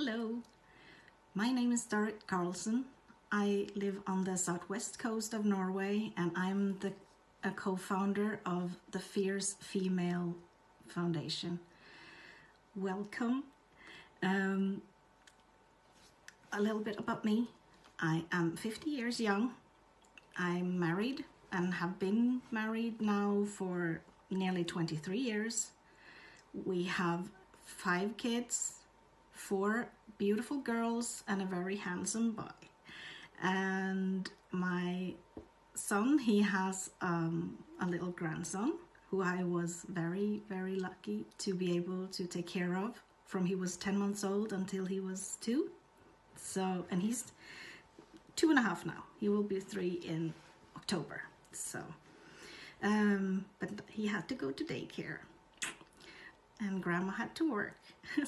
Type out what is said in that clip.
Hello, my name is Dorrit Karlsen. I live on the southwest coast of Norway and I'm the a co-founder of the Fiery Female Foundation. Welcome. Um, a little bit about me. I am 50 years young. I'm married and have been married now for nearly 23 years. We have five kids, four beautiful girls, and a very handsome boy. And my son, he has um, a little grandson who I was very, very lucky to be able to take care of from he was 10 months old until he was two. So, and he's two and a half now. He will be three in October. So, um, but he had to go to daycare and grandma had to work